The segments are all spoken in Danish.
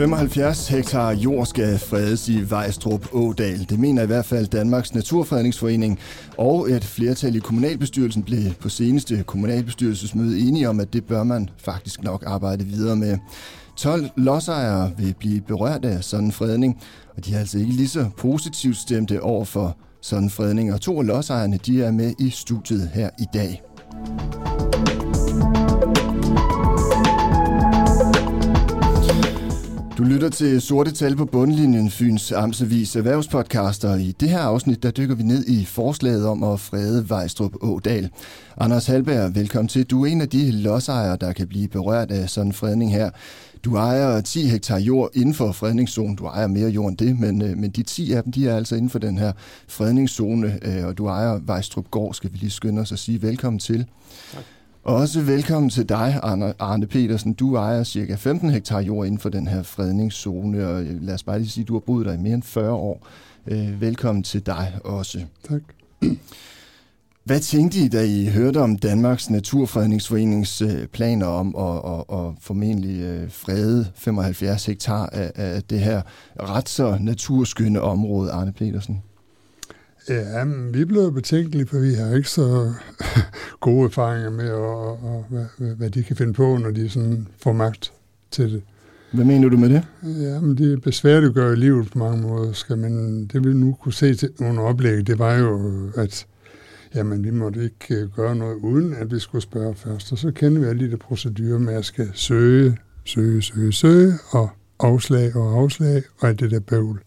75 hektar jord skal fredes i Vejstrup Ådal. Det mener i hvert fald Danmarks Naturfredningsforening, og et flertal i kommunalbestyrelsen blev på seneste kommunalbestyrelsesmøde enige om, at det bør man faktisk nok arbejde videre med. 12 lodsejere vil blive berørt af sådan en fredning, og de er altså ikke lige så positivt stemte over for sådan en fredning. Og to af lodsejerne de er med i studiet her i dag. Du lytter til Sorte Tal på bundlinjen, Fyns Amtsavis erhvervspodcaster. I det her afsnit, der dykker vi ned i forslaget om at frede Vejstrup Ådal. Anders Halberg, velkommen til. Du er en af de lodsejere, der kan blive berørt af sådan en fredning her. Du ejer 10 hektar jord inden for fredningszonen. Du ejer mere jord end det, men, øh, men de 10 af dem, de er altså inden for den her fredningszone, øh, og du ejer Vejstrup Gård, skal vi lige skynde os at sige velkommen til. Tak. Også velkommen til dig, Arne Petersen. Du ejer cirka 15 hektar jord inden for den her fredningszone, og øh, lad os bare lige sige, at du har boet der i mere end 40 år. Øh, velkommen til dig også. Tak. Hvad tænkte I, da I hørte om Danmarks Naturfredningsforenings øh, planer om at, at, at formentlig frede 75 hektar af, af det her ret så naturskønne område, Arne Petersen? Ja, vi blev betænkelige, for vi har ikke så gode erfaringer med, og, og, hvad, hvad de kan finde på, når de sådan får magt til det. Hvad mener du med det? Ja, men det er besværligt at gøre i livet på mange måder. Skal man, det vi nu kunne se til under oplægget, det var jo, at jamen, vi måtte ikke øh, gøre noget, uden at vi skulle spørge først. Og så kender vi alle de procedurer med, at jeg skal søge, søge, søge, søge, og afslag og afslag, og alt det der bøvl.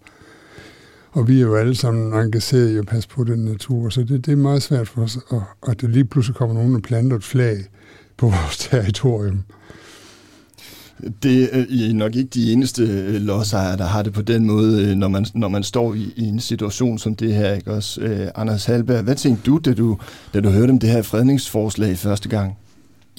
Og vi er jo alle sammen engageret i at passe på den natur, så det, det er meget svært for os, at, at der lige pludselig kommer nogen og planter et flag på vores territorium. Det er nok ikke de eneste øh, lodsejere, der har det på den måde, øh, når man, når man står i, i en situation som det her. Ikke også? Uh, Anders Halberg, hvad tænkte du da, du, da du hørte om det her fredningsforslag første gang?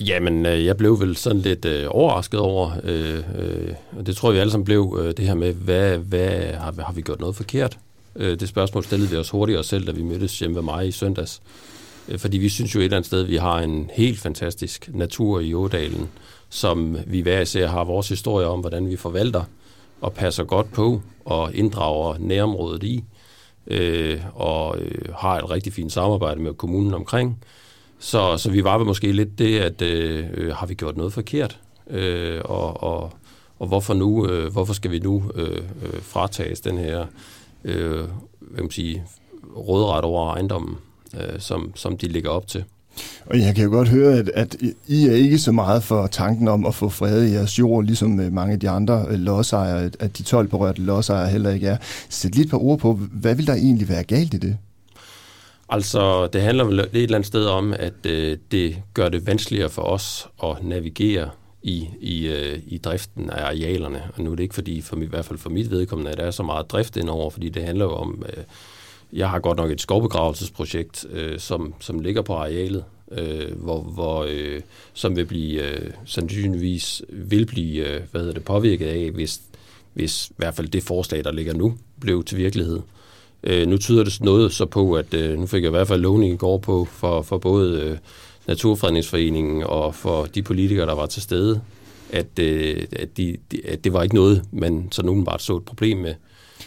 Jamen, jeg blev vel sådan lidt øh, overrasket over, øh, øh, og det tror jeg, vi alle sammen blev, øh, det her med, hvad, hvad har, har vi gjort noget forkert? Øh, det spørgsmål stillede vi os hurtigt os selv, da vi mødtes hjemme ved mig i søndags. Øh, fordi vi synes jo et eller andet sted, at vi har en helt fantastisk natur i Ådalen, som vi hver især har vores historie om, hvordan vi forvalter og passer godt på og inddrager nærområdet i, øh, og øh, har et rigtig fint samarbejde med kommunen omkring. Så, så vi var måske lidt det, at øh, øh, har vi gjort noget forkert, øh, og, og, og hvorfor nu, øh, hvorfor skal vi nu øh, øh, fratages den her øh, hvad kan man sige, rådret over ejendommen, øh, som, som de ligger op til. Og jeg kan jo godt høre, at, at I er ikke så meget for tanken om at få fred i jeres jord, ligesom øh, mange af de andre øh, lodsejere, at de 12 berørte lodsejere heller ikke er. Sæt lige et par ord på, hvad vil der egentlig være galt i det? Altså, det handler vel et eller andet sted om, at øh, det gør det vanskeligere for os at navigere i, i, øh, i driften af arealerne. Og nu er det ikke fordi, for, i hvert fald for mit vedkommende, at der er så meget drift indover, fordi det handler jo om, øh, jeg har godt nok et skovbegravelsesprojekt, øh, som, som ligger på arealet, øh, hvor, hvor, øh, som vil blive, øh, sandsynligvis vil blive øh, hvad hedder det, påvirket af, hvis, hvis i hvert fald det forslag, der ligger nu, blev til virkelighed. Øh, nu tyder det noget så på, at øh, nu fik jeg i hvert fald lovning i går på for, for både øh, Naturfredningsforeningen og for de politikere, der var til stede, at, øh, at, de, at det var ikke noget, man så nogen bare så et problem med.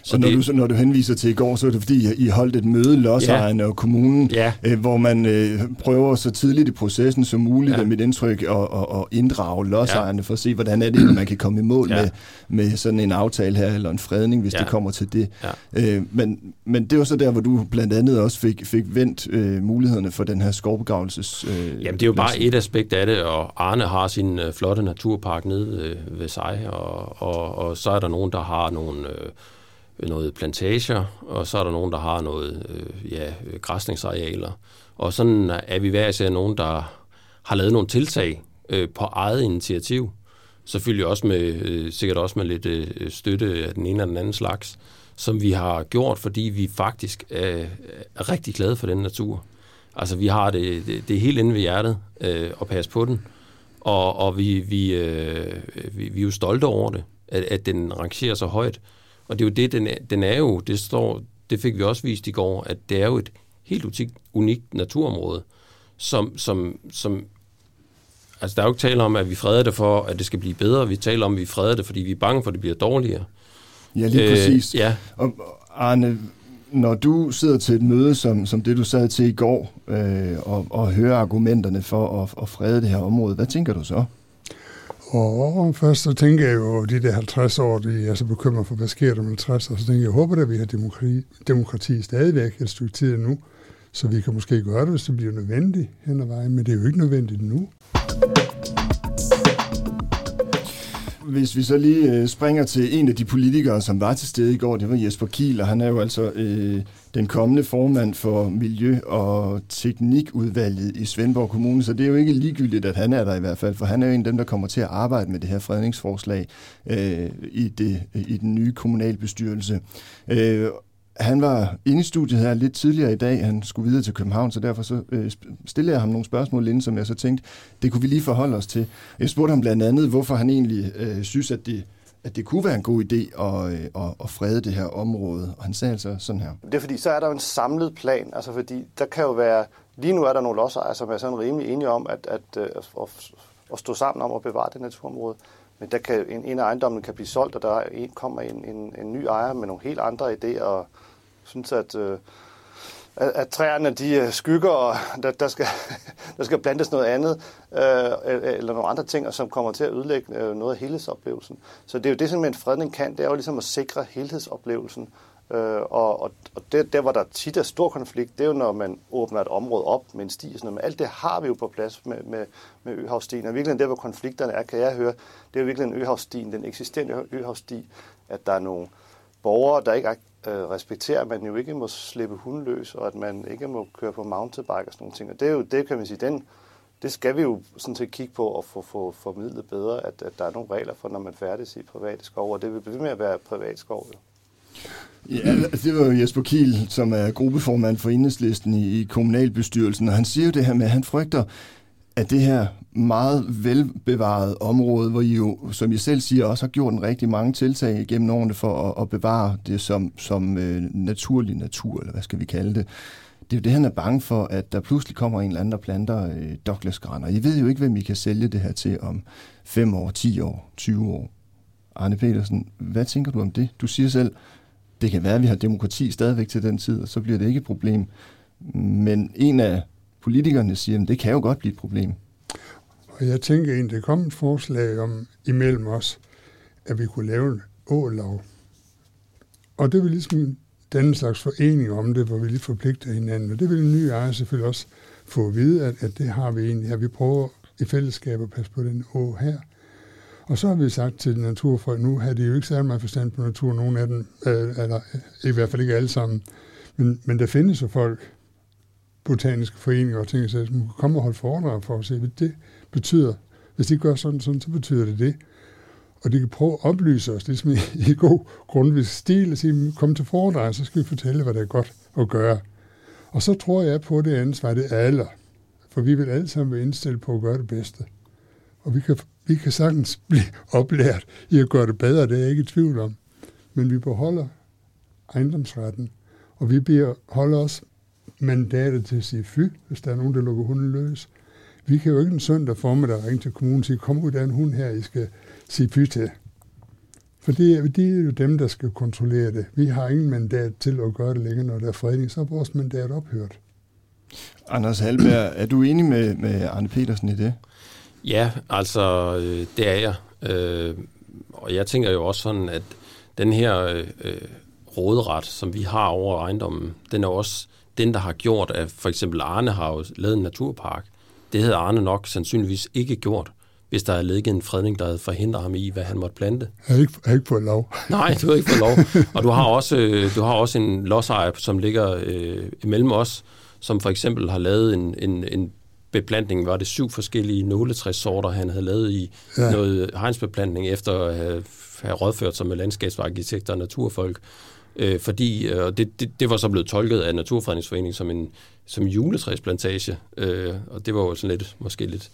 Så og når, det, du, når du henviser til i går, så er det fordi, I holdt et møde, lodsejerne ja. og kommunen, ja. øh, hvor man øh, prøver så tidligt i processen som muligt, ja. med indtryk, at, at, at inddrage lodsejerne ja. for at se, hvordan er det, at man kan komme i mål ja. med, med sådan en aftale her, eller en fredning, hvis ja. det kommer til det. Ja. Øh, men, men det var så der, hvor du blandt andet også fik, fik vendt øh, mulighederne for den her skovbegravelses... Øh, Jamen, det er jo bare et aspekt af det, og Arne har sin øh, flotte naturpark nede øh, ved sig, og, og, og så er der nogen, der har nogle... Øh, noget plantager, og så er der nogen, der har noget øh, ja, græsningsarealer. Og sådan er vi hver især nogen, der har lavet nogle tiltag øh, på eget initiativ. Selvfølgelig også med, øh, sikkert også med lidt øh, støtte af den ene eller den anden slags, som vi har gjort, fordi vi faktisk er, er rigtig glade for den natur. Altså vi har det, det, det er helt inde ved hjertet øh, at passe på den, og, og vi, vi, øh, vi, vi er jo stolte over det, at, at den rangerer så højt. Og det er jo det, den er, den er jo, det, står, det fik vi også vist i går, at det er jo et helt unikt, unikt naturområde, som, som, som altså, der er jo ikke tale om, at vi freder det for, at det skal blive bedre. Vi taler om, at vi freder det, fordi vi er bange for, at det bliver dårligere. Ja, lige præcis. Øh, ja. Og Arne, når du sidder til et møde, som, som det du sad til i går, øh, og, og hører argumenterne for at, at frede det her område, hvad tænker du så? Og først så tænker jeg jo, de der 50 år, de er så bekymret for, hvad sker der om 50 år, så tænker jeg, jeg håber at vi har demokrati, demokrati stadigvæk et stykke tid nu, så vi kan måske gøre det, hvis det bliver nødvendigt hen ad vejen, men det er jo ikke nødvendigt nu. Hvis vi så lige øh, springer til en af de politikere, som var til stede i går, det var Jesper Kiel, og han er jo altså øh, den kommende formand for Miljø- og Teknikudvalget i Svendborg Kommune, så det er jo ikke ligegyldigt, at han er der i hvert fald, for han er jo en af dem, der kommer til at arbejde med det her fredningsforslag øh, i, det, i den nye kommunalbestyrelse. Øh, han var inde i studiet her lidt tidligere i dag. Han skulle videre til København, så derfor så øh, stillede jeg ham nogle spørgsmål inden, som jeg så tænkte, det kunne vi lige forholde os til. Jeg spurgte ham blandt andet, hvorfor han egentlig øh, synes, at det, at det kunne være en god idé at, øh, at, at frede det her område. Og han sagde altså sådan her. Det er fordi, så er der jo en samlet plan. Altså fordi, der kan jo være... Lige nu er der nogle lodsejere, som er sådan rimelig enige om at, at, øh, at, at, at stå sammen om at bevare det naturområde. Men der kan, en, en af ejendommene kan blive solgt, og der kommer en, en, en ny ejer med nogle helt andre idéer, og synes, at, øh, at, at træerne de øh, skygger, og der, der, skal, der skal plantes noget andet, øh, e-, eller nogle andre ting, som kommer til at ødelægge øh, noget af helhedsoplevelsen. Så det er jo det, som en fredning kan, det er jo ligesom at sikre helhedsoplevelsen. Øh, og og, og det, der, hvor der tit er stor konflikt, det er jo, når man åbner et område op med en sti. Sådan noget. Men alt det har vi jo på plads med, med, med øhavstien. Og virkelig der, hvor konflikterne er, kan jeg høre, det er jo virkelig en øhavstien, den eksisterende øhavsti, at der er nogle borgere, der ikke øh, respekterer, at man jo ikke må slippe hunden løs, og at man ikke må køre på mountainbike og sådan nogle ting. Og det er jo, det kan man sige, den, det skal vi jo sådan set kigge på og få, få formidlet bedre, at, at der er nogle regler for, når man færdes i private skove, og det vil blive med at være privat skov. Jo. Ja, altså, det var jo Jesper Kiel, som er gruppeformand for enhedslisten i, i kommunalbestyrelsen, og han siger jo det her med, at han frygter, at det her meget velbevarede område, hvor I jo, som I selv siger, også har gjort en rigtig mange tiltag gennem årene for at, at bevare det som, som øh, naturlig natur, eller hvad skal vi kalde det. Det er jo det, han er bange for, at der pludselig kommer en eller anden, der planter øh, Douglas-grænder. I ved jo ikke, hvem I kan sælge det her til om 5 år, 10 år, 20 år. Arne Petersen, hvad tænker du om det? Du siger selv, det kan være, at vi har demokrati stadigvæk til den tid, og så bliver det ikke et problem. Men en af politikerne siger, at det kan jo godt blive et problem. Og jeg tænker egentlig, det kom et forslag om imellem os, at vi kunne lave en ålov. Og det vil ligesom den slags forening om det, hvor vi lige forpligter hinanden. Og det vil en ny ejer selvfølgelig også få at vide, at, at det har vi egentlig her. Vi prøver i fællesskab at passe på den å her. Og så har vi sagt til naturfolk, nu har de jo ikke særlig meget forstand på natur, nogen af dem, øh, eller i hvert fald ikke alle sammen. Men, men der findes jo folk, botaniske foreninger og ting, så man kan komme og holde foredrag for at se, hvad det betyder. Hvis de gør sådan, sådan, så betyder det det. Og de kan prøve at oplyse os, ligesom i, i god grundvis stil, og sige, kom til foredrag, så skal vi fortælle, hvad der er godt at gøre. Og så tror jeg på, det ansvar, det er alle. For vi vil alle sammen være indstillet på at gøre det bedste. Og vi kan, vi kan sagtens blive oplært i at gøre det bedre, det er jeg ikke i tvivl om. Men vi beholder ejendomsretten, og vi holder os mandatet til at sige fy, hvis der er nogen, der lukker hunden løs. Vi kan jo ikke en søndag formiddag ringe til kommunen og sige, kom ud, der er en hund her, I skal sige fy til. For det er, det er jo dem, der skal kontrollere det. Vi har ingen mandat til at gøre det længere, når der er fredning, så er vores mandat ophørt. Anders Halberg, er du enig med, med Arne Petersen i det? Ja, altså øh, det er jeg. Øh, og jeg tænker jo også sådan, at den her øh, råderet, som vi har over ejendommen, den er også den, der har gjort, at for eksempel Arne har jo lavet en naturpark. Det havde Arne nok sandsynligvis ikke gjort, hvis der havde ligget en fredning, der havde forhindret ham i, hvad han måtte plante. Jeg har ikke, jeg har ikke fået lov. Nej, du har ikke fået lov. Og du har også, du har også en lodsejer, som ligger øh, imellem os, som for eksempel har lavet en, en, en beplantning, var det syv forskellige nåletræssorter, han havde lavet i ja. noget hegnsbeplantning, efter at have, have rådført sig med landskabsarkitekter og naturfolk. Øh, fordi øh, og det, det, det var så blevet tolket af Naturfredningsforeningen som en som juletræsplantage, øh, og det var jo sådan lidt, måske lidt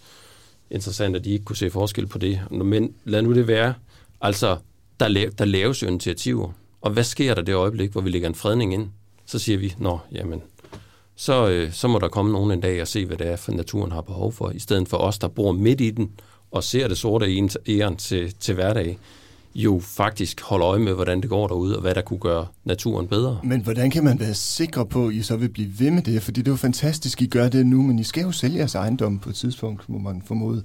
interessant, at de ikke kunne se forskel på det. Men lad nu det være. Altså, der, la- der laves jo initiativer. Og hvad sker der det øjeblik, hvor vi lægger en fredning ind? Så siger vi, nå, jamen, så, øh, så må der komme nogen en dag og se, hvad det er, for naturen har behov for, i stedet for os, der bor midt i den og ser det sorte i æren til, til hverdag, jo faktisk holder øje med, hvordan det går derude, og hvad der kunne gøre naturen bedre. Men hvordan kan man være sikre på, at I så vil blive ved med det? Fordi det er jo fantastisk, I gør det nu, men I skal jo sælge jeres ejendom på et tidspunkt, må man formode.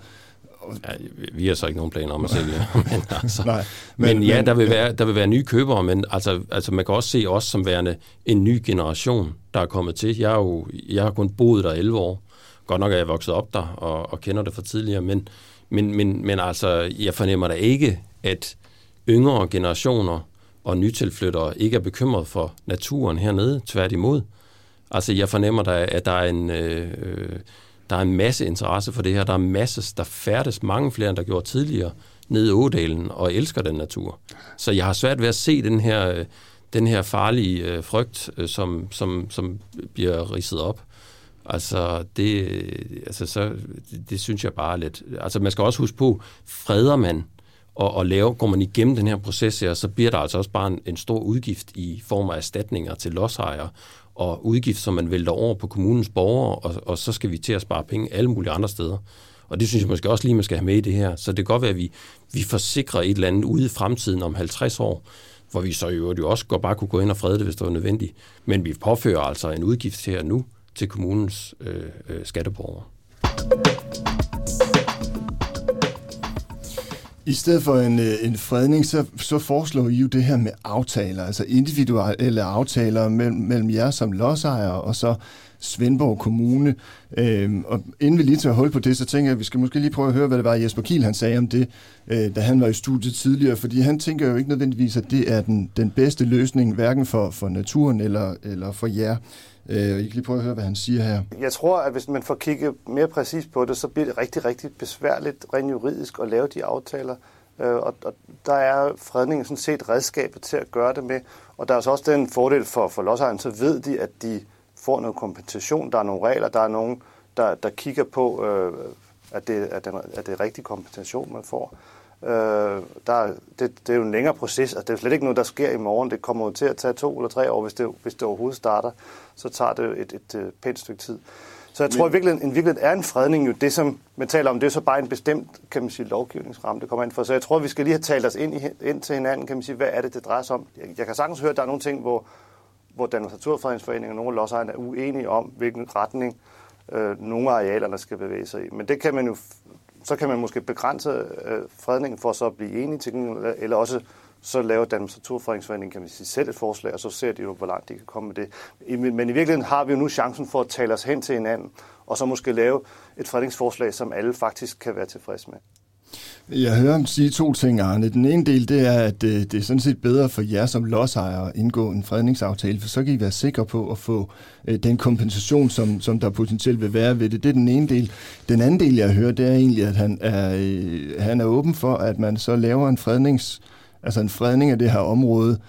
Ja, vi har så ikke nogen planer om at sælge. men, altså, Nej, men, men ja, der vil, være, der vil være nye købere, men altså, altså man kan også se os som værende en ny generation, der er kommet til. Jeg, er jo, jeg har kun boet der 11 år. Godt nok er jeg vokset op der og, og kender det fra tidligere, men, men, men, men altså, jeg fornemmer da ikke, at yngre generationer og nytilflyttere ikke er bekymret for naturen hernede, tværtimod. Altså, jeg fornemmer der, at der er en... Øh, der er en masse interesse for det her. Der er masser, der færdes mange flere, end der gjorde tidligere, nede i Ådalen og elsker den natur. Så jeg har svært ved at se den her, øh, den her farlige øh, frygt, øh, som, som, som bliver ridset op. Altså, det, øh, altså så, det, det synes jeg bare er lidt... Altså, man skal også huske på, freder man og, og lave, går man igennem den her proces her, så bliver der altså også bare en, en stor udgift i form af erstatninger til lodsejere, og udgift, som man vælter over på kommunens borgere, og, og så skal vi til at spare penge alle mulige andre steder. Og det synes jeg måske også lige, man skal have med i det her. Så det kan godt være, at vi, vi forsikrer et eller andet ude i fremtiden om 50 år, hvor vi så i øvrigt jo også godt bare kunne gå ind og frede det, hvis det var nødvendigt. Men vi påfører altså en udgift her nu til kommunens øh, øh, skatteborgere. I stedet for en, øh, en fredning, så, så foreslår I jo det her med aftaler, altså individuelle aftaler mellem, mellem jer som lodsejere og så Svendborg Kommune. Øhm, og inden vi lige tager hul på det, så tænker jeg, at vi skal måske lige prøve at høre, hvad det var Jesper Kiel han sagde om det, øh, da han var i studiet tidligere, fordi han tænker jo ikke nødvendigvis, at det er den, den bedste løsning, hverken for, for naturen eller, eller for jer. Øh, I kan lige prøve at høre, hvad han siger her. Jeg tror, at hvis man får kigget mere præcis på det, så bliver det rigtig, rigtig besværligt rent juridisk at lave de aftaler. Øh, og, og der er fredningen sådan set redskabet til at gøre det med. Og der er så også den fordel for, for lodsejeren, så ved de, at de får noget kompensation. Der er nogle regler, der er nogen, der, der kigger på, øh, at, det, at, den, at det er rigtig kompensation, man får. Øh, der, det, det er jo en længere proces, og det er slet ikke noget, der sker i morgen. Det kommer jo til at tage to eller tre år, hvis det, hvis det overhovedet starter. Så tager det et, et, et pænt stykke tid. Så jeg tror virkelig, en virkelig er en fredning jo det, som man taler om, det er så bare en bestemt, kan man sige, lovgivningsramme, det kommer ind for. Så jeg tror, vi skal lige have talt os ind, i, ind til hinanden, kan man sige, hvad er det, det drejer sig om. Jeg, jeg kan sagtens høre, at der er nogle ting, hvor, hvor Danmarks Naturfredningsforening og nogle lodsejere er uenige om, hvilken retning øh, nogle af arealerne skal bevæge sig i. Men det kan man jo så kan man måske begrænse øh, fredningen for så at blive enige til den, eller også så laver Danmarks Naturfredningsforening kan man sige, selv et forslag, og så ser de jo, hvor langt de kan komme med det. Men i virkeligheden har vi jo nu chancen for at tale os hen til hinanden, og så måske lave et fredningsforslag, som alle faktisk kan være tilfredse med. Jeg hører ham sige to ting, Arne. Den ene del, det er, at det, det er sådan set bedre for jer som lodsejere at indgå en fredningsaftale, for så kan I være sikre på at få øh, den kompensation, som, som der potentielt vil være ved det. Det er den ene del. Den anden del, jeg hører, det er egentlig, at han er, øh, han er åben for, at man så laver en frednings, altså en fredning af det her område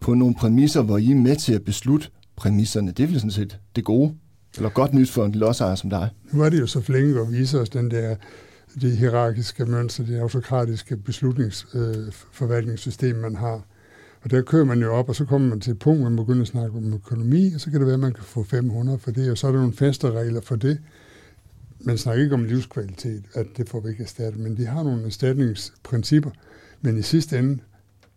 på nogle præmisser, hvor I er med til at beslutte præmisserne. Det er vel sådan set det gode, eller godt nyt for en lodsejer som dig. Nu er det jo så flink at vise os den der det hierarkiske mønster, det autokratiske beslutningsforvaltningssystem, øh, man har. Og der kører man jo op, og så kommer man til et punkt, hvor man begynder at snakke om økonomi, og så kan det være, at man kan få 500 for det, og så er der nogle faste regler for det. Man snakker ikke om livskvalitet, at det får vi ikke erstattet, men de har nogle erstatningsprincipper. Men i sidste ende,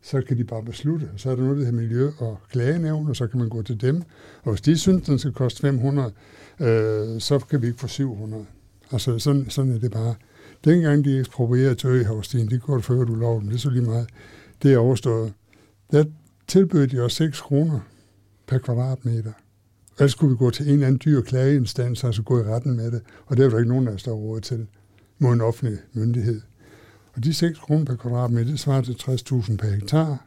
så kan de bare beslutte. Så er der noget, der hedder miljø- og klagenævn, og så kan man gå til dem. Og hvis de synes, den skal koste 500, øh, så kan vi ikke få 700. Altså sådan, sådan er det bare. Dengang de eksproprierede til Øhavstien, det går før du lov, det er så lige meget, det er overstået. Der tilbød de os 6 kroner per kvadratmeter. Ellers skulle vi gå til en eller anden dyr klageinstans, altså gå i retten med det, og det er der ikke nogen af os, der råd til mod en offentlig myndighed. Og de 6 kroner per kvadratmeter, det svarer til 60.000 per hektar,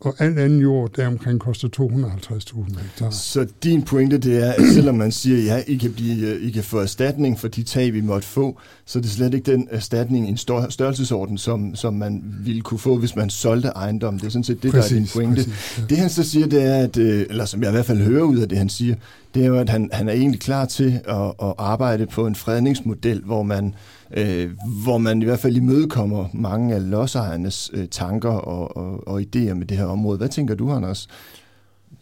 og alt anden jord deromkring koster 250.000 hektar. Så din pointe det er, at selvom man siger, ja, I kan, blive, I kan få erstatning for de tab, vi måtte få, så er det slet ikke den erstatning i en størrelsesorden, som, som man ville kunne få, hvis man solgte ejendom. Det er sådan set det, præcis, der er din pointe. Præcis, ja. Det han så siger, det er, at, øh, eller som jeg i hvert fald hører ud af det, han siger, det er jo, at han, han er egentlig klar til at, at arbejde på en fredningsmodel, hvor man øh, hvor man i hvert fald imødekommer mange af lodsejernes øh, tanker og, og, og idéer med det her område. Hvad tænker du, Anders?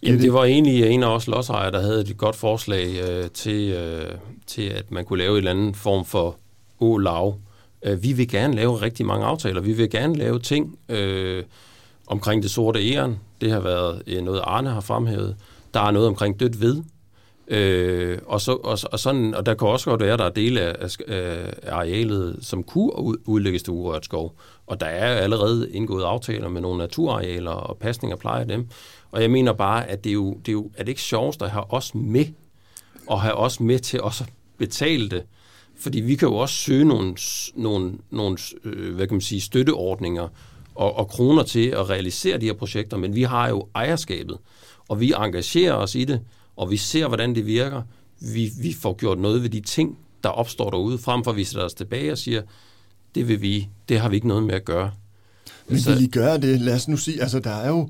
Jamen, det var egentlig en af os lodsejere, der havde et godt forslag øh, til, øh, til, at man kunne lave en eller anden form for å-lav. Øh, vi vil gerne lave rigtig mange aftaler. Vi vil gerne lave ting øh, omkring det sorte æren. Det har været øh, noget, Arne har fremhævet. Der er noget omkring dødt ved. Øh, og, så, og, og, sådan, og der kan også godt være, at der er dele af, af arealet, som kunne udlægges til urørt skov. Og der er allerede indgået aftaler med nogle naturarealer og pasning og pleje af dem. Og jeg mener bare, at det er jo, det er, jo, er det ikke sjovest at have os med, og have os med til også at betale det. Fordi vi kan jo også søge nogle, nogle, nogle øh, hvad kan man sige, støtteordninger og, og kroner til at realisere de her projekter, men vi har jo ejerskabet, og vi engagerer os i det, og vi ser, hvordan det virker. Vi, vi får gjort noget ved de ting, der opstår derude, frem for at vi sætter os tilbage og siger, det vil vi, det har vi ikke noget med at gøre. Men vil I gøre det? Lad os nu sige, altså der er jo,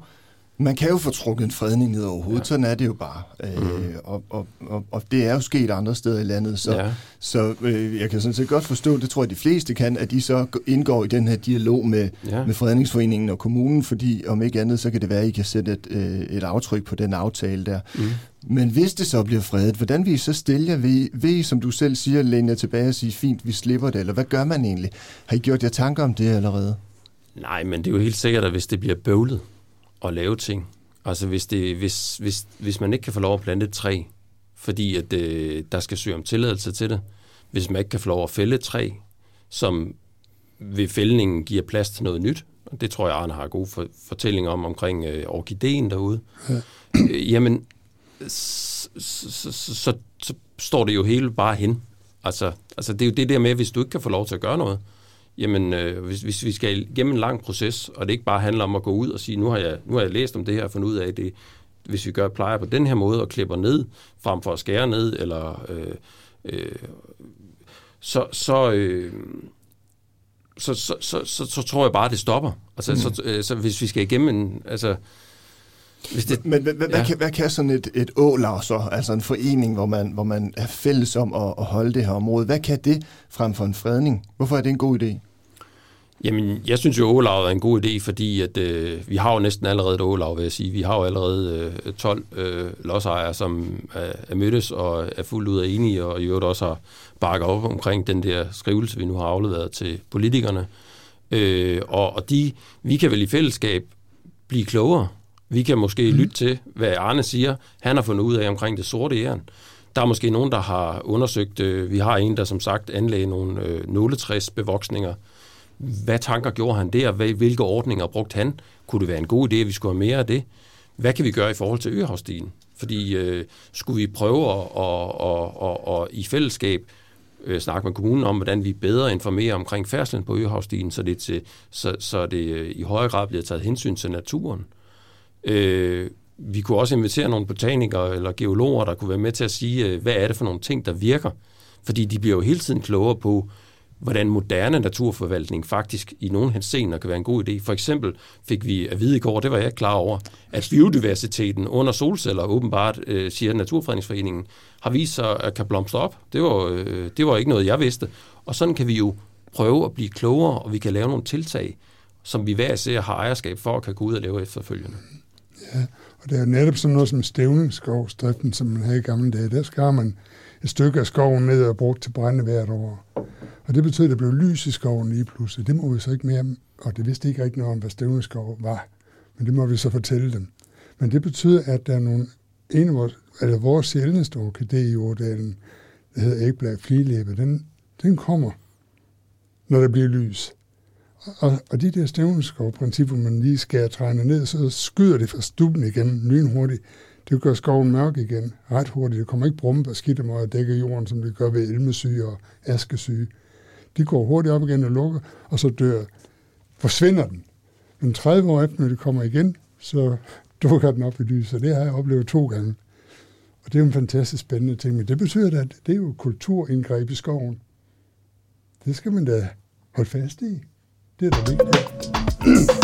man kan jo få trukket en fredning ned over hovedet, ja. sådan er det jo bare. Mm. Øh, og, og, og, og det er jo sket andre steder i landet, så, ja. så øh, jeg kan sådan set godt forstå, det tror jeg de fleste kan, at de så indgår i den her dialog med, ja. med Fredningsforeningen og kommunen, fordi om ikke andet, så kan det være, at I kan sætte et, øh, et aftryk på den aftale der. Mm. Men hvis det så bliver fredet, hvordan vil I så stille jer? Vil, vil I, som du selv siger, læne jer tilbage og sige, fint, vi slipper det, eller hvad gør man egentlig? Har I gjort jer tanker om det allerede? Nej, men det er jo helt sikkert, at hvis det bliver bøvlet, at lave ting. Altså hvis, det, hvis, hvis, hvis man ikke kan få lov at plante et træ, fordi at, øh, der skal søge om tilladelse til det, hvis man ikke kan få lov at fælde et træ, som ved fældningen giver plads til noget nyt, og det tror jeg, Arne har gode for, fortællinger om omkring øh, orkideen derude, ja. øh, jamen, så, så, så, så, så står det jo hele bare hen. Altså, altså det er jo det der med, hvis du ikke kan få lov til at gøre noget, jamen øh, hvis, hvis vi skal igennem en lang proces, og det ikke bare handler om at gå ud og sige, nu har jeg, nu har jeg læst om det her og fundet ud af det, hvis vi gør plejer på den her måde og klipper ned, frem for at skære ned, eller øh, øh, så, så, øh, så, så, så, så, så tror jeg bare, det stopper. Altså, mm. så, øh, så hvis vi skal igennem en, altså, hvis det, Men hvad, ja. hvad, kan, hvad kan sådan et, et ålag så, altså en forening, hvor man, hvor man er fælles om at, at holde det her område, hvad kan det frem for en fredning? Hvorfor er det en god idé? Jamen, jeg synes jo, ålaget er en god idé, fordi at, øh, vi har jo næsten allerede et ålag, vil jeg sige. Vi har jo allerede øh, 12 øh, lodsejere, som er, er mødtes og er fuldt ud af enige, og i øvrigt også har bakket op omkring den der skrivelse, vi nu har afleveret til politikerne. Øh, og og de, vi kan vel i fællesskab blive klogere vi kan måske mm. lytte til, hvad Arne siger. Han har fundet ud af omkring det sorte æren. Der er måske nogen, der har undersøgt, øh, vi har en, der som sagt anlagde nogle øh, nåletræsbevoksninger. Hvad tanker gjorde han der? Hvilke ordninger brugte han? Kunne det være en god idé, at vi skulle have mere af det? Hvad kan vi gøre i forhold til Øhavstien? Fordi øh, skulle vi prøve at, at, at, at, at i fællesskab øh, snakke med kommunen om, hvordan vi bedre informerer omkring færdslen på Øhavstien, så det, til, så, så det øh, i højere grad bliver taget hensyn til naturen. Øh, vi kunne også invitere nogle botanikere eller geologer, der kunne være med til at sige, øh, hvad er det for nogle ting, der virker. Fordi de bliver jo hele tiden klogere på, hvordan moderne naturforvaltning faktisk i nogle henseender kan være en god idé. For eksempel fik vi at vide i går, det var jeg ikke klar over, at biodiversiteten under solceller åbenbart, øh, siger Naturfredningsforeningen, har vist sig at kan blomstre op. Det var, øh, det var ikke noget, jeg vidste. Og sådan kan vi jo prøve at blive klogere, og vi kan lave nogle tiltag, som vi hver ser har ejerskab for at kan gå ud og lave efterfølgende. Ja, og det er jo netop sådan noget som stævningsskovsdriften, som man havde i gamle dage. Der skar man et stykke af skoven ned og brugt til brænde hvert år. Og det betød, at der blev lys i skoven lige pludselig. Det må vi så ikke mere, og det vidste ikke rigtig noget om, hvad stævningsskov var. Men det må vi så fortælle dem. Men det betyder, at der er nogle, en af vores, eller vores sjældneste orkidé i Årdalen, der hedder ægblad flilæbe, den, den kommer, når der bliver lys. Og, og de der stævneskov-principper, man lige skærer træerne ned, så skyder det fra stuben igen lynhurtigt. Det gør skoven mørk igen ret hurtigt. Det kommer ikke brumme og skidt og dække jorden, som det gør ved elmesyge og askesyge. De går hurtigt op igen og lukker, og så dør, forsvinder den. Men 30 år efter, når det kommer igen, så dukker den op i lyset. Det har jeg oplevet to gange. Og det er jo en fantastisk spændende ting. Men det betyder, at det er jo kulturindgreb i skoven. Det skal man da holde fast i. Det er da vigtigt.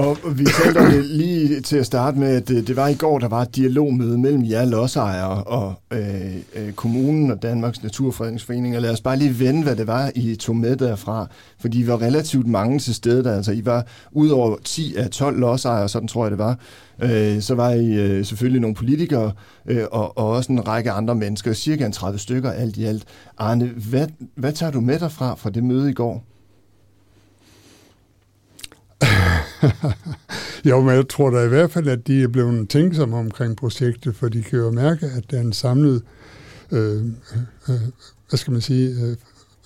Og vi talte om det lige til at starte med, at det var i går, der var et dialogmøde mellem jer lodsejere og øh, øh, kommunen og Danmarks Naturfredningsforening. Og lad os bare lige vende, hvad det var, I tog med derfra. Fordi I var relativt mange til stede der. Altså, I var ud over 10 af 12 lodsejere, sådan tror jeg det var. Øh, så var I øh, selvfølgelig nogle politikere øh, og, og også en række andre mennesker. Cirka en 30 stykker alt i alt. Arne, hvad, hvad tager du med derfra fra det møde i går? jo, men jeg tror da i hvert fald, at de er blevet tænksomme omkring projektet, for de kan jo mærke, at der er en samlet, øh, øh, øh hvad skal man sige, øh,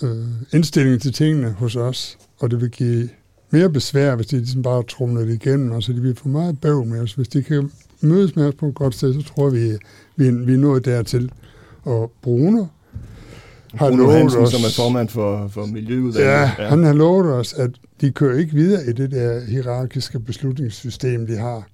øh, indstilling til tingene hos os, og det vil give mere besvær, hvis de ligesom bare trumler det igennem, og så de vil få meget bøv med os. Hvis de kan mødes med os på et godt sted, så tror vi, vi, vi er nået dertil. Og Bruno har Bruno lovet Hansen, os, som er formand for, for Miljøudvalget. Ja, ja, han har lovet os, at de kører ikke videre i det der hierarkiske beslutningssystem, de har,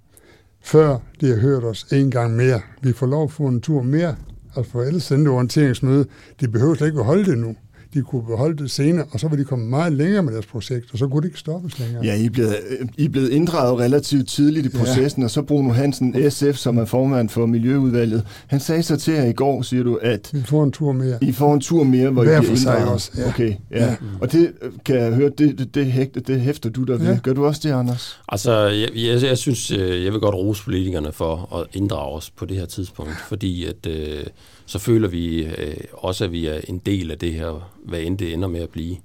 før de har hørt os en gang mere. Vi får lov at få en tur mere, altså for ellers sendte orienteringsmøde. De behøver slet ikke at holde det nu de kunne beholde det senere, og så var de kommet meget længere med deres projekt, og så kunne det ikke stoppes længere. Ja, I er blevet, I er blevet inddraget relativt tidligt i processen, ja. og så Bruno Hansen, SF, som er formand for Miljøudvalget, han sagde så til jer i går, siger du, at... Vi får en tur mere. I får en tur mere, hvor Hver I bliver inddraget. Også, ja. Okay, ja. ja. Og det kan jeg høre, det, det, det, hægter, det hæfter du der ved. Ja. Gør du også det, Anders? Altså, jeg, jeg, jeg synes, øh, jeg vil godt rose politikerne for at inddrage os på det her tidspunkt, fordi at... Øh, så føler vi øh, også, at vi er en del af det her, hvad end det ender med at blive.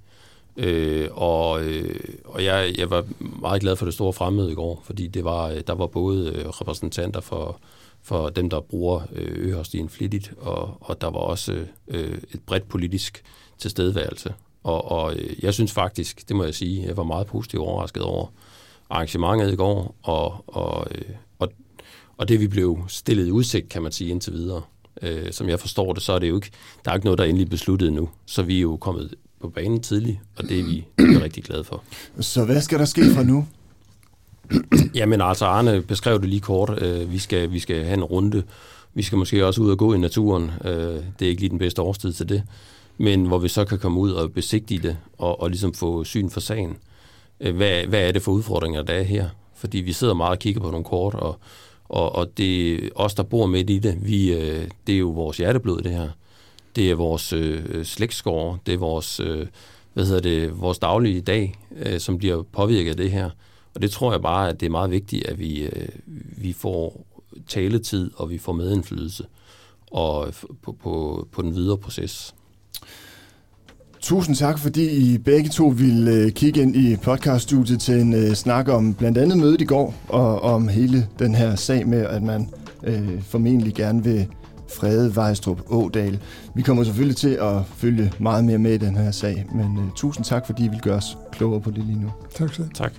Øh, og øh, og jeg, jeg var meget glad for det store fremmøde i går, fordi det var, øh, der var både øh, repræsentanter for, for dem, der bruger øh, Øhørstien flittigt, og, og der var også øh, et bredt politisk tilstedeværelse. Og, og øh, jeg synes faktisk, det må jeg sige, jeg var meget positivt overrasket over arrangementet i går, og, og, og, og det vi blev stillet i udsigt, kan man sige, indtil videre. Øh, som jeg forstår det, så er det jo ikke, der er ikke noget, der er endelig besluttet nu. Så vi er jo kommet på banen tidligt, og det er vi, det er vi rigtig glade for. Så hvad skal der ske fra nu? Jamen altså, Arne beskrev det lige kort. Øh, vi, skal, vi skal have en runde. Vi skal måske også ud og gå i naturen. Øh, det er ikke lige den bedste årstid til det. Men hvor vi så kan komme ud og besigtige det, og, og ligesom få syn for sagen. Øh, hvad, hvad er det for udfordringer, der er her? Fordi vi sidder meget og kigger på nogle kort, og og, og det os, der bor midt i det, vi, øh, det er jo vores hjerteblod, det her. Det er vores øh, slægtskår, det er vores, øh, hvad hedder det, vores daglige dag, øh, som bliver påvirket af det her. Og det tror jeg bare, at det er meget vigtigt, at vi, øh, vi får taletid, og vi får medindflydelse og på, på, på den videre proces. Tusind tak, fordi I begge to ville øh, kigge ind i podcaststudiet til en uh, snak om blandt andet mødet i går, og om hele den her sag med, at man uh, formentlig gerne vil frede Vejstrup Ådal. Vi kommer selvfølgelig til at følge meget mere med i den her sag, men uh, tusind tak, fordi I vil gøre os klogere på det lige nu. Tak skal Tak.